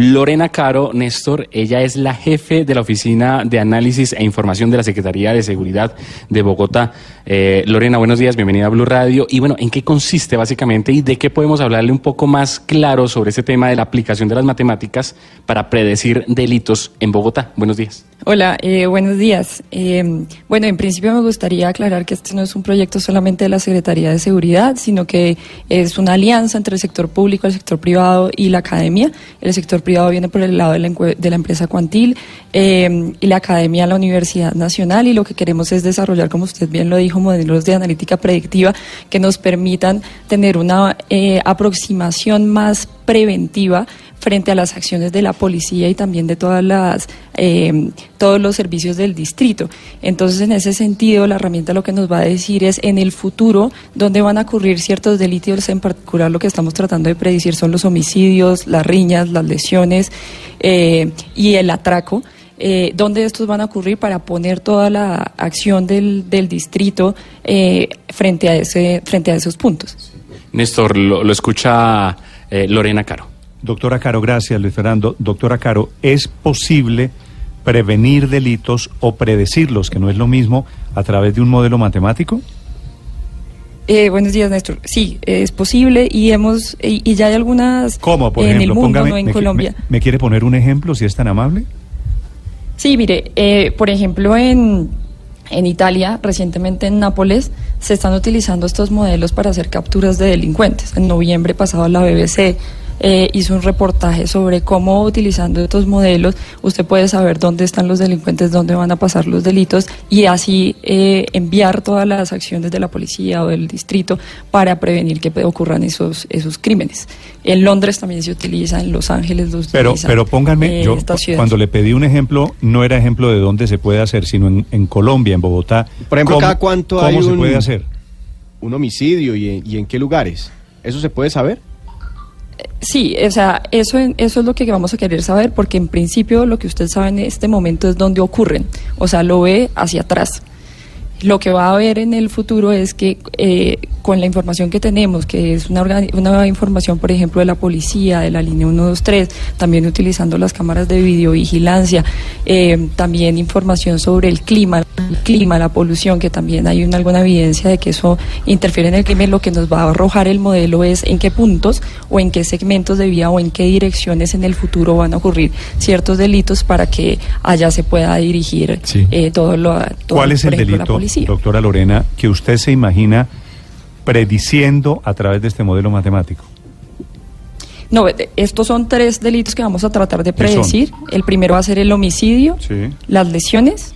Lorena Caro, Néstor, ella es la jefe de la Oficina de Análisis e Información de la Secretaría de Seguridad de Bogotá. Eh, Lorena, buenos días, bienvenida a Blue Radio. Y bueno, ¿en qué consiste básicamente y de qué podemos hablarle un poco más claro sobre ese tema de la aplicación de las matemáticas para predecir delitos en Bogotá? Buenos días. Hola, eh, buenos días. Eh, bueno, en principio me gustaría aclarar que este no es un proyecto solamente de la Secretaría de Seguridad, sino que es una alianza entre el sector público, el sector privado y la academia. El sector privado viene por el lado de la, de la empresa Cuantil eh, y la academia la Universidad Nacional y lo que queremos es desarrollar, como usted bien lo dijo, modelos de analítica predictiva que nos permitan tener una eh, aproximación más preventiva frente a las acciones de la policía y también de todas las eh, todos los servicios del distrito. Entonces, en ese sentido, la herramienta lo que nos va a decir es en el futuro dónde van a ocurrir ciertos delitos, en particular lo que estamos tratando de predecir son los homicidios, las riñas, las lesiones eh, y el atraco. Eh, dónde estos van a ocurrir para poner toda la acción del, del distrito frente, a ese, frente a esos puntos. Néstor, lo escucha eh, Lorena Caro. Doctora Caro, gracias Luis Fernando. Doctora Caro, ¿es posible prevenir delitos o predecirlos, que no es lo mismo, a través de un modelo matemático? Eh, buenos días, Néstor. Sí, es posible y hemos y, y ya hay algunas ¿Cómo, por en ejemplo? el mundo, Póngame- no en me, Colombia. me- me quiere poner un ejemplo, si es tan amable? Sí, mire, eh, por ejemplo, en, en Italia, recientemente en Nápoles, se están utilizando estos modelos para hacer capturas de delincuentes. En noviembre pasado la BBC eh, hizo un reportaje sobre cómo utilizando estos modelos usted puede saber dónde están los delincuentes, dónde van a pasar los delitos y así eh, enviar todas las acciones de la policía o del distrito para prevenir que ocurran esos, esos crímenes. En Londres también se utiliza, en Los Ángeles los Pero, utilizan. pero pónganme, eh, yo cuando le pedí un ejemplo, no era ejemplo de dónde se puede hacer, sino en, en Colombia, en Bogotá. Por ejemplo, ¿Cómo- ¿cada cuánto ¿Cómo hay se un- puede hacer? un homicidio y en, y en qué lugares. ¿Eso se puede saber? Sí, o sea, eso, eso es lo que vamos a querer saber, porque en principio lo que usted sabe en este momento es dónde ocurren, o sea, lo ve hacia atrás. Lo que va a haber en el futuro es que eh, con la información que tenemos, que es una, una información, por ejemplo, de la policía, de la línea 123, también utilizando las cámaras de videovigilancia, eh, también información sobre el clima, el clima, la polución, que también hay una, alguna evidencia de que eso interfiere en el crimen, lo que nos va a arrojar el modelo es en qué puntos o en qué segmentos de vía o en qué direcciones en el futuro van a ocurrir ciertos delitos para que allá se pueda dirigir Sí. eh, todo lo todo, ¿Cuál es el ejemplo, delito, policía. doctora Lorena, que usted se imagina prediciendo a través de este modelo matemático? No, eh, estos son tres delitos que vamos a tratar de predecir. El primero va a ser el homicidio, Sí. las lesiones,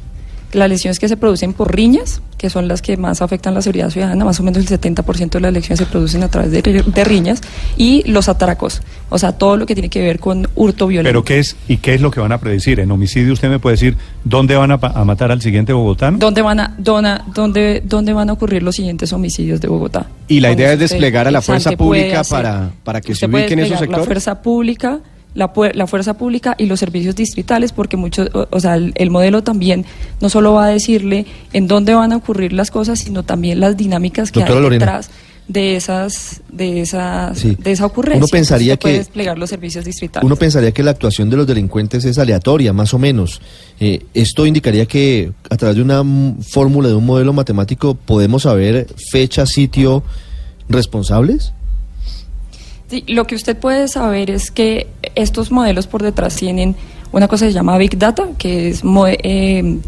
las lesiones que se producen por riñas, que son las que más afectan la seguridad ciudadana, más o menos el 70% de las lesiones se producen a través de, ri- de riñas, y los atracos, o sea, todo lo que tiene que ver con hurto violento. ¿Pero qué es y qué es lo que van a predecir? En homicidio usted me puede decir dónde van a, matar al siguiente bogotano. ¿Dónde van, a, dona- dónde, ¿Dónde van a ocurrir los siguientes homicidios de Bogotá? Y la idea es desplegar a la fuerza pública hacer- para, para que se usted puede ubiquen esos desplegar La sectores. fuerza pública, la, la fuerza pública y los servicios distritales, porque muchos, o, o sea, el, el modelo también no solo va a decirle en dónde van a ocurrir las cosas, sino también las dinámicas que Doctora hay Lorena. detrás de esas, de esas, Sí. de esa ocurrencia. Uno pensaría que- desplegar los servicios distritales. Uno pensaría que la actuación de los delincuentes es aleatoria, más o menos. Eh, esto indicaría que a través de una fórmula, de un modelo matemático, podemos saber fecha, sitio, responsables. Sí, lo que usted puede saber es que estos modelos por detrás tienen una cosa que se llama Big Data, que es eh,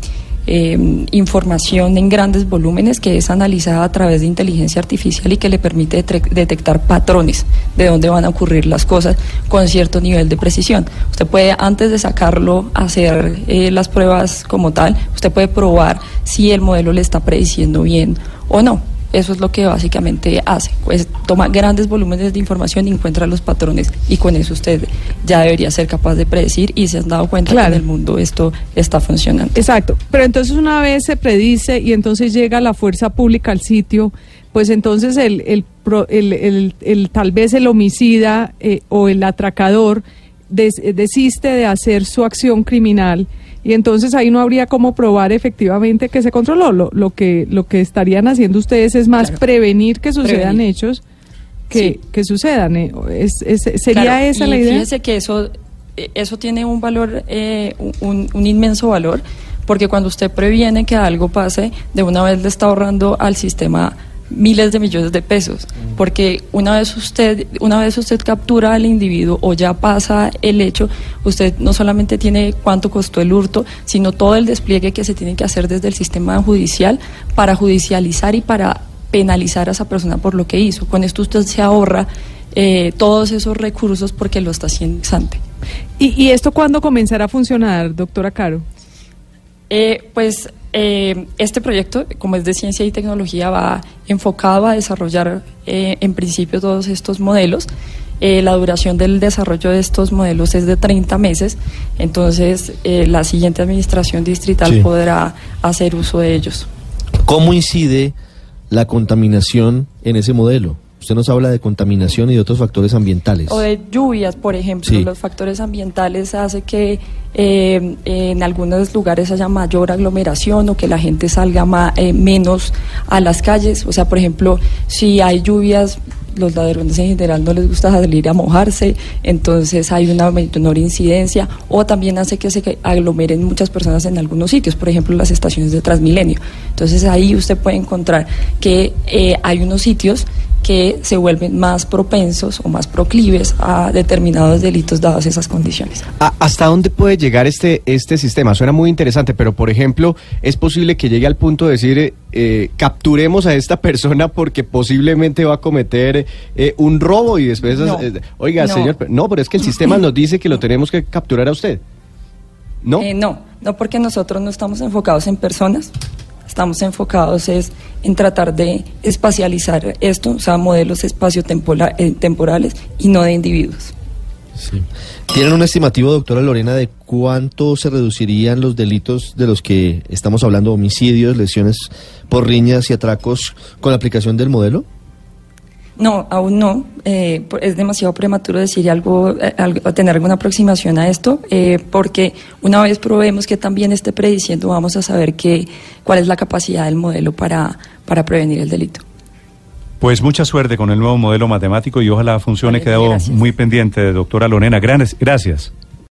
eh, información en grandes volúmenes que es analizada a través de inteligencia artificial y que le permite detectar patrones de dónde van a ocurrir las cosas con cierto nivel de precisión. Usted puede, antes de sacarlo, hacer eh, las pruebas como tal, usted puede probar si el modelo le está prediciendo bien o no. Eso es lo que básicamente hace. Pues toma grandes volúmenes de información y encuentra los patrones y con eso usted ya debería ser capaz de predecir y se han dado cuenta Claro. que en el mundo esto está funcionando. Exacto, pero entonces una vez se predice y entonces llega la fuerza pública al sitio, pues entonces el, el, el, el- tal vez el homicida eh, o el atracador des- desiste de hacer su acción criminal y entonces ahí no habría cómo probar efectivamente que se controló. Lo, lo que lo que estarían haciendo ustedes es más Claro. prevenir que sucedan Prevenir. hechos que, Sí. que sucedan. eh, es- es- ¿Sería Claro, esa y la idea? Fíjese que eso, eh, eso tiene un valor, eh, un, un inmenso valor, porque cuando usted previene que algo pase, de una vez le está ahorrando al sistema miles de millones de pesos, porque una vez usted, una vez usted captura al individuo o ya pasa el hecho, usted no solamente tiene cuánto costó el hurto, sino todo el despliegue que se tiene que hacer desde el sistema judicial para judicializar y para penalizar a esa persona por lo que hizo. Con esto usted se ahorra eh, todos esos recursos porque lo está haciendo ex ante. ¿Y, ¿Y esto cuándo comenzará a funcionar, doctora Caro? Eh, pues eh, este proyecto, como es de ciencia y tecnología, va enfocado a desarrollar eh, en principio todos estos modelos. Eh, la duración del desarrollo de estos modelos es de 30 meses, entonces eh, la siguiente administración distrital Sí. podrá hacer uso de ellos. ¿Cómo incide la contaminación en ese modelo? Usted nos habla de contaminación y de otros factores ambientales. O de lluvias, por ejemplo, Sí. los factores ambientales hace que eh, en algunos lugares haya mayor aglomeración o que la gente salga ma- eh, menos a las calles. O sea, por ejemplo, si hay lluvias, los ladrones en general no les gusta salir a mojarse, entonces hay una menor incidencia o también hace que se aglomeren muchas personas en algunos sitios, por ejemplo las estaciones de Transmilenio. Entonces ahí usted puede encontrar que eh, hay unos sitios que se vuelven más propensos o más proclives a determinados delitos dadas esas condiciones. ¿A- ¿Hasta dónde puede llegar este, este sistema? Suena muy interesante, pero por ejemplo, ¿es posible que llegue al punto de decir, eh, capturemos a esta persona porque posiblemente va a cometer eh, un robo y después, No. eh, oiga, No. señor, no, pero es que el sistema nos dice que lo tenemos que capturar a usted. ¿No? Eh, no, no porque nosotros no estamos enfocados en personas, estamos enfocados es en tratar de espacializar esto, o sea, modelos espacio-temporales y no de individuos. ¿Tienen un estimativo, doctora Lorena, de cuánto se reducirían los delitos de los que estamos hablando, homicidios, lesiones por riñas y atracos, con la aplicación del modelo? No, aún no. eh, es demasiado prematuro decir algo, eh, algo- tener alguna aproximación a esto, eh, porque una vez probemos que también esté prediciendo, vamos a saber que, cuál es la capacidad del modelo para, para prevenir el delito. Pues mucha suerte con el nuevo modelo matemático y ojalá funcione. Vale, gracias. muy pendiente, doctora Lorena. Gracias.